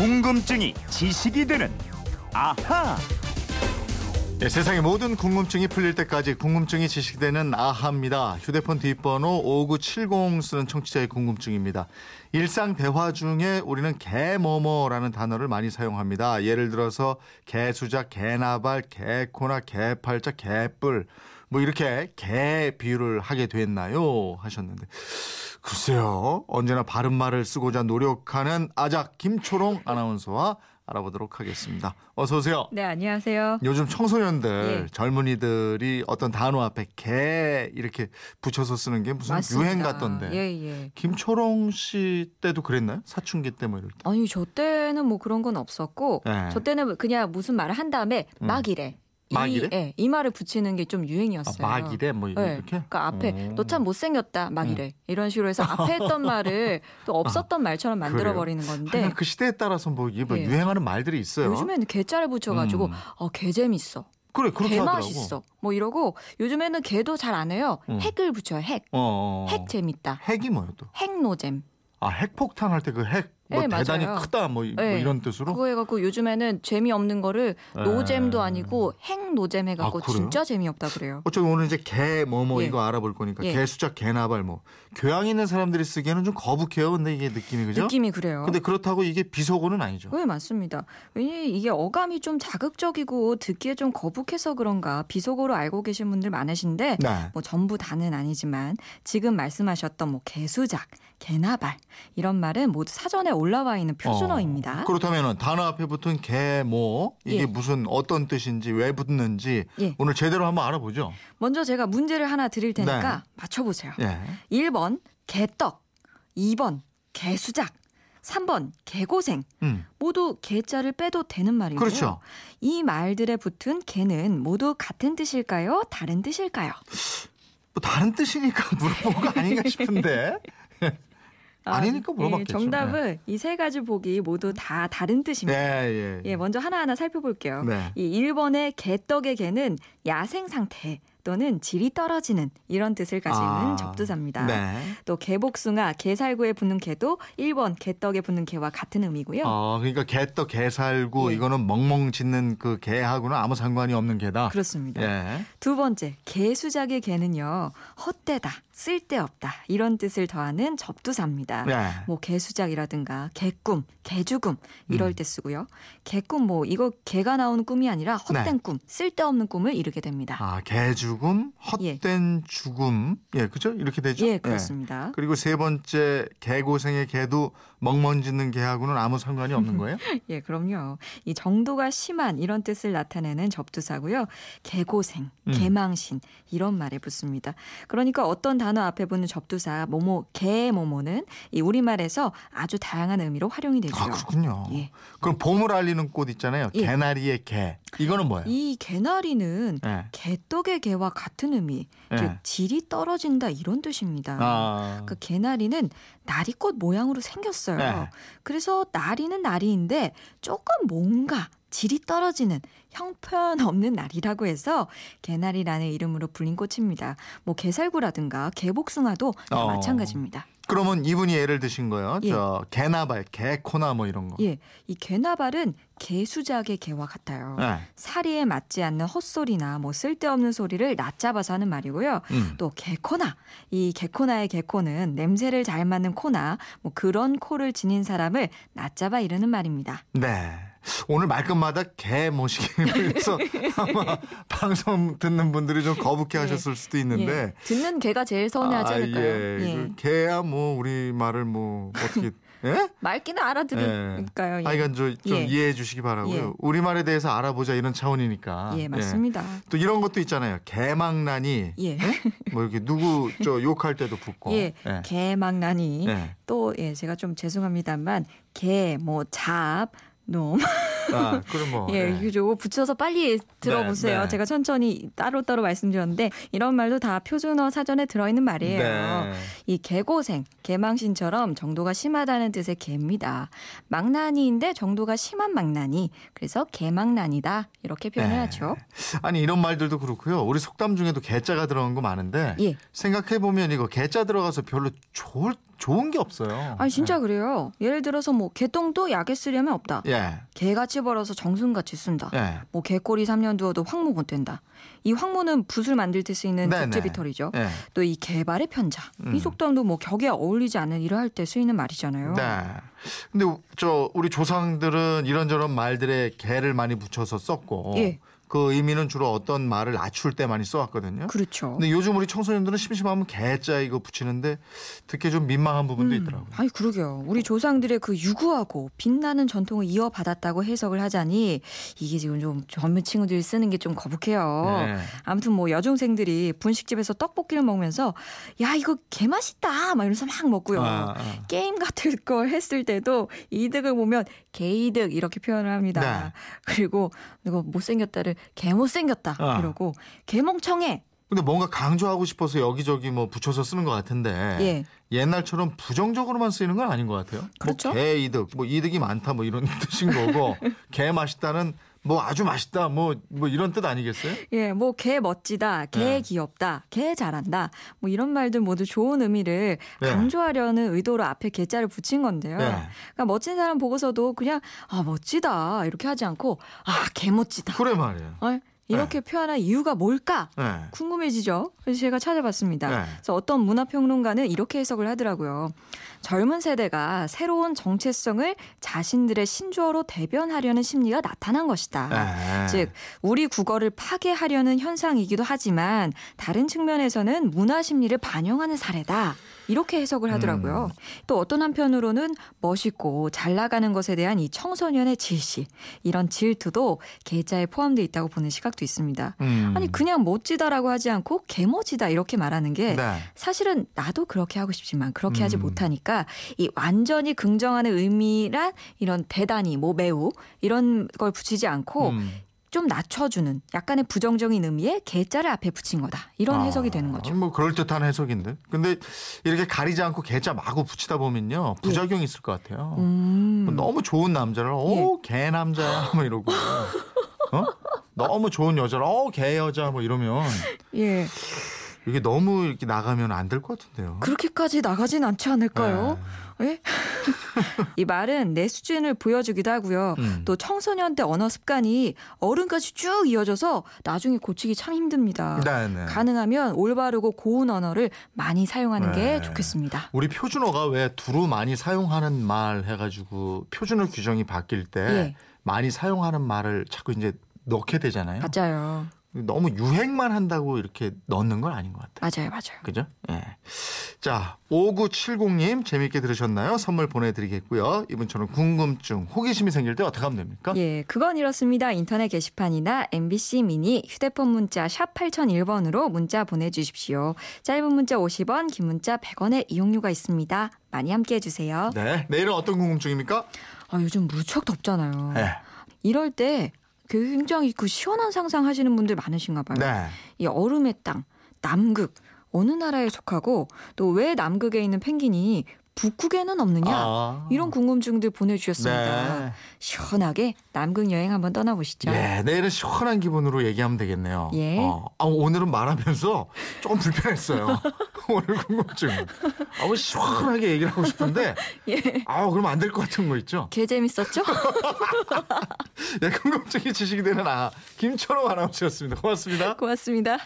궁금증이 지식이 되는 아하. 네, 세상의 모든 궁금증이 풀릴 때까지 궁금증이 지식되는 아하입니다. 휴대폰 뒷번호 5970 쓰는 청취자의 궁금증입니다. 일상 대화 중에 우리는 개뭐뭐라는 단어를 많이 사용합니다. 예를 들어서 개수작, 개나발, 개코나, 개팔자, 개뿔 뭐 이렇게 개 비유를 하게 됐나요? 하셨는데 글쎄요. 언제나 바른 말을 쓰고자 노력하는 아작 김초롱 아나운서와 알아보도록 하겠습니다. 어서 오세요. 네, 안녕하세요. 요즘 청소년들 예. 젊은이들이 어떤 단어 앞에 개 이렇게 붙여서 쓰는 게 무슨 맞습니다. 유행 같던데. 예, 예. 김초롱 씨 때도 그랬나요? 사춘기 때 뭐 이럴 때. 아니, 저 때는 뭐 그런 건 없었고, 예. 저 때는 그냥 무슨 말을 한 다음에 음. 막 이래. 막 이? 예, 이 말을 붙이는 게좀 아, 유행이었어요. 막 이래 뭐 예, 이렇게. 그러니까 앞에 어. 너참 못생겼다 막 음. 이래 이런 식으로 해서 앞에 했던 말을 또 없었던 말처럼 만들어? 버리는 건데 그 시대에 따라서 뭐 뭐 예. 유행하는 말들이 있어요. 요즘에는 개자를 붙여가지고 음. 어, 개 재밌어 그래 그렇게 개. 맛있어 뭐 이러고 요즘에는 개도 잘 안 해요 음. 핵을 붙여요 핵 어, 어. 핵 재밌다 핵이 뭐예요 또? 핵노잼 아 핵폭탄 할 때 그 핵 뭐 네, 대단히 맞아요. 크다 뭐, 이- 뭐 네. 이런 뜻으로. 그거 해갖고 요즘에는 재미없는 거를 에. 노잼도 아니고 핵노잼 해갖고 아? 진짜 재미없다 그래요. 어차피 오늘 이제 개뭐뭐 예. 이거 알아볼 거니까 예. 개 수작 개 나발 뭐 교양 있는 사람들이 쓰기에는 좀 거북해요. 근데 이게 느낌이 그죠? 느낌이 그래요. 근데 그렇다고 이게 비속어는 아니죠. 네, 맞습니다. 왜냐면 이게 어감이 좀 자극적이고 듣기에 좀 거북해서 그런가 비속어로 알고 계신 분들 많으신데 네. 뭐 전부 다는 아니지만 지금 말씀하셨던 뭐 개수작, 개나발 이런 말은 모두 사전에 올라와 있는 표준어입니다. 어, 그렇다면은 단어 앞에 붙은 개뭐 이게 예. 무슨 어떤 뜻인지 왜 붙는지 예. 오늘 제대로 한번 알아보죠. 먼저 제가 문제를 하나 드릴 테니까 네. 맞춰보세요. 예. 1번 개떡, 2번 개수작, 3번 개고생. 음. 모두 개자를 빼도 되는 말이고요. 그렇죠. 이 말들에 붙은 개는 모두 같은 뜻일까요? 다른 뜻일까요? 뭐 다른 뜻이니까 물어본 거 아닌가 싶은데. 아니니까 물어봤겠죠. 예, 정답은 이세 가지 보기 모두 다 다른 예, 뜻입니다. 예. 예, 먼저 하나하나 살펴볼게요. 네. 이 1번의 개떡의 개는 야생 상태 또는 질이 떨어지는 이런 뜻을 가지는 아, 접두사입니다. 네. 또 개복숭아, 개살구에 붙는 개도 1번 개떡에 붙는 개와 같은 의미고요. 어, 그러니까 개떡, 개살구 예. 이거는 멍멍 짖는 그 개하고는 아무 상관이 없는 개다. 그렇습니다. 예. 두 번째, 개수작의 개는요, 헛되다, 쓸데없다, 이런 뜻을 더하는 접두사입니다. 네. 뭐 개수작이라든가 개꿈, 개죽음 이럴 음. 때 쓰고요. 개꿈 뭐 이거 개가 나오는 꿈이 아니라 헛된 네. 꿈, 쓸데없는 꿈을 이루게 됩니다. 아, 개죽음, 헛된 죽음. 예, 그죠? 이렇게 되죠? 예, 그렇습니다. 그리고 세 번째 개고생의 개도 멍멍 짖는 개하고는 아무 상관이 없는 거예요? 예, 그럼요. 이 정도가 심한 이런 뜻을 나타내는 접두사고요. 개고생, 음. 개망신 이런 말에 붙습니다. 그러니까 어떤 단어 앞에 붙는 접두사 뭐뭐 개 뭐뭐는 이 우리말에서 아주 다양한 의미로 활용이 되죠. 아, 그렇군요. 예. 그럼 봄을 알리는 꽃 있잖아요. 예. 개나리의 개. 이거는 뭐예요? 이 개나리는 예. 개떡의 개와 같은 의미, 예. 즉 질이 떨어진다 이런 뜻입니다. 아. 그 개나리는 나리꽃 모양으로 생겼어요. 네. 그래서 나리는 나리인데 조금 뭔가 질이 떨어지는 형편없는 나리라고 해서 개나리라는 이름으로 불린 꽃입니다. 뭐 개살구라든가 개복숭아도 다 어. 마찬가지입니다. 그러면 이분이 예를 드신 거예요. 예. 저 개나발, 개코나 뭐 이런 거. 예, 이 개나발은 개수작의 개와 같아요. 예. 사리에 맞지 않는 헛소리나 뭐 쓸데없는 소리를 낮잡아서 하는 말이고요. 음. 또 개코나 이 개코나의 개코는 냄새를 잘 맡는 코나 뭐 그런 코를 지닌 사람을 낮잡아 이르는 말입니다. 네. 오늘 말끝마다 개 모시기 위해서 아마 방송 듣는 분들이 좀 거북해 예. 하셨을 수도 있는데. 예, 듣는 개가 제일 서운해하지 아, 않을까요? 예. 예. 그 개야 뭐 우리 말을 뭐 어떻게 예? 말귀는 알아들을까요? 예. 아, 이건 좀, 좀 예. 이해해 주시기 바라고요. 예. 우리말에 대해서 알아보자 이런 차원이니까. 예, 맞습니다. 또 이런 것도 있잖아요. 개망난이 예. 뭐 이렇게 누구 저 욕할 때도 붙고. 예, 예. 개망나니 예. 또 예, 제가 좀 죄송합니다만 개, 뭐 잡, 놈 아, 그럼 뭐. 예, 예. 이거 붙여서 빨리 들어보세요. 네. 제가 천천히 따로 따로 말씀드렸는데 이런 말도 다 표준어 사전에 들어있는 말이에요. 네. 이 개고생, 개망신처럼 정도가 심하다는 뜻의 개입니다. 망나니인데 정도가 심한 망나니. 그래서 개망나니다. 이렇게 표현을 네. 하죠. 아니 이런 말들도 그렇고요. 우리 속담 중에도 개자가 들어간 거 많은데 예. 생각해 보면 이거 개자 들어가서 별로 좋을 좋은 게 없어요. 아니 진짜 그래요. 예를 들어서 뭐 개똥도 약에 쓰려면 없다. 예. 개같이 벌어서 정순같이 쓴다. 예. 뭐 개꼬리 3년 두어도 황모 못 된다. 이 황모는 붓을 만들 때 쓰이는. 적재비털이죠. 예. 또이 개발의 편자. 음. 이 속담도 뭐 격에 어울리지 않는 일을 할 때 쓰이는 말이잖아요. 네. 근데 우- 저 우리 조상들은 이런저런 말들에 개를 많이 붙여서 썼고 예. 그 의미는 주로 어떤 말을 낮출 때 많이 써왔거든요. 그렇죠. 근데 요즘 우리 청소년들은 심심하면 개자 이거 붙이는데 듣기 좀 민망한 부분도 음, 있더라고요. 아니 그러게요. 우리 조상들의 그 유구하고 빛나는 전통을 이어받았다고 해석을 하자니 이게 지금 좀 젊은 친구들이 쓰는 게 좀 거북해요. 네. 아무튼 뭐 여중생들이 분식집에서 떡볶이를 먹으면서 야 이거 개 맛있다 막 이러면서 막 먹고요. 아, 아. 게임 같은 걸 했을 때도 이득을 보면 개이득 이렇게 표현을 합니다. 네. 그리고 누가 못생겼다를 개 못생겼다 아. 이러고 개멍청해. 근데 뭔가 강조하고 싶어서 여기저기 뭐 붙여서 쓰는 것 같은데 예. 옛날처럼 부정적으로만 쓰이는 건 아닌 것 같아요. 그렇죠. 뭐 개 이득, 뭐 이득이 많다, 뭐 이런 뜻인 거고 개 맛있다는 뭐 아주 맛있다, 뭐뭐 이런 뜻 아니겠어요? 예, 뭐 개 멋지다, 개 네. 귀엽다, 개 잘한다, 뭐 이런 말들 모두 좋은 의미를 네. 강조하려는 의도로 앞에 개자를 붙인 건데요. 네. 그러니까 멋진 사람 보고서도 그냥 아 멋지다 이렇게 하지 않고 아 개 멋지다 그래 말이에요. 어? 이렇게 표현한 이유가 뭘까 네. 궁금해지죠. 그래서 제가 찾아봤습니다. 네. 그래서 어떤 문화평론가는 이렇게 해석을 하더라고요. 젊은 세대가 새로운 정체성을 자신들의 신조어로 대변하려는 심리가 나타난 것이다. 네. 즉 우리 국어를 파괴하려는 현상이기도 하지만 다른 측면에서는 문화 심리를 반영하는 사례다. 이렇게 해석을 하더라고요. 음. 또 어떤 한편으로는 멋있고 잘 나가는 것에 대한 이 청소년의 질시 이런 질투도 계자에 포함되어 있다고 보는 시각도 있습니다. 음. 아니 그냥 멋지다라고 하지 않고 개멋지다 이렇게 말하는 게 네. 사실은 나도 그렇게 하고 싶지만 그렇게 하지 음. 못하니까 이 완전히 긍정하는 의미란 이런 대단히 뭐 매우 이런 걸 붙이지 않고 음. 좀 낮춰주는 약간의 부정적인 의미의 개자를 앞에 붙인 거다 이런 아, 해석이 되는 거죠. 뭐 그럴 듯한 해석인데. 근데 이렇게 가리지 않고 개자 마구 붙이다 보면요 부작용이 있을 것 같아요. 음. 뭐 너무 좋은 남자를 오개 남자야 뭐 이러고 어 너무 좋은 여자를 어개 여자 뭐 이러면 예 이게 너무 이렇게 나가면 안 될 것 같은데요. 그렇게까지 나가진 않지 않을까요? 네. 예? 이 말은 내 수준을 보여주기도 하고요. 음. 또 청소년 때 언어 습관이 어른까지 쭉 이어져서 나중에 고치기 참 힘듭니다. 네, 네. 가능하면 올바르고 고운 언어를 많이 사용하는 게 네. 좋겠습니다. 우리 표준어가 왜 두루 많이 사용하는 말 해가지고 표준어 규정이 바뀔 때 예. 많이 사용하는 말을 자꾸 이제 넣게 되잖아요. 맞아요. 너무 유행만 한다고 이렇게 넣는 건 아닌 것 같아요. 맞아요. 맞아요. 그죠? 예. 자, 5970님 재미있게 들으셨나요? 선물 보내드리겠고요. 이분처럼 궁금증, 호기심이 생길 때 어떻게 하면 됩니까? 예, 그건 이렇습니다. 인터넷 게시판이나 MBC 미니 휴대폰 문자 샵 8001번으로 문자 보내주십시오. 짧은 문자 50원, 긴 문자 100원의 이용료가 있습니다. 많이 함께 해 주세요. 네. 내일은 어떤 궁금증입니까? 아, 요즘 무척 덥잖아요. 네. 이럴 때 굉장히 그 시원한 상상 하시는 분들 많으신가 봐요. 네. 이 얼음의 땅, 남극, 어느 나라에 속하고 또 왜 남극에 있는 펭귄이 북극에는 없느냐? 아. 이런 궁금증들 보내주셨습니다. 네. 시원하게 남극 여행 한번 떠나보시죠. 예, 내일은 시원한 기분으로 얘기하면 되겠네요. 예. 어, 아, 오늘은 말하면서 조금 불편했어요. 오늘 궁금증. 아, 뭐 시원하게 얘기를 하고 싶은데, 예. 아, 그러면 안될 것 같은 거 있죠? 개 재밌었죠? 예, 궁금증이 지식이 되는 아, 김철호 아나운서였습니다. 고맙습니다. 고맙습니다.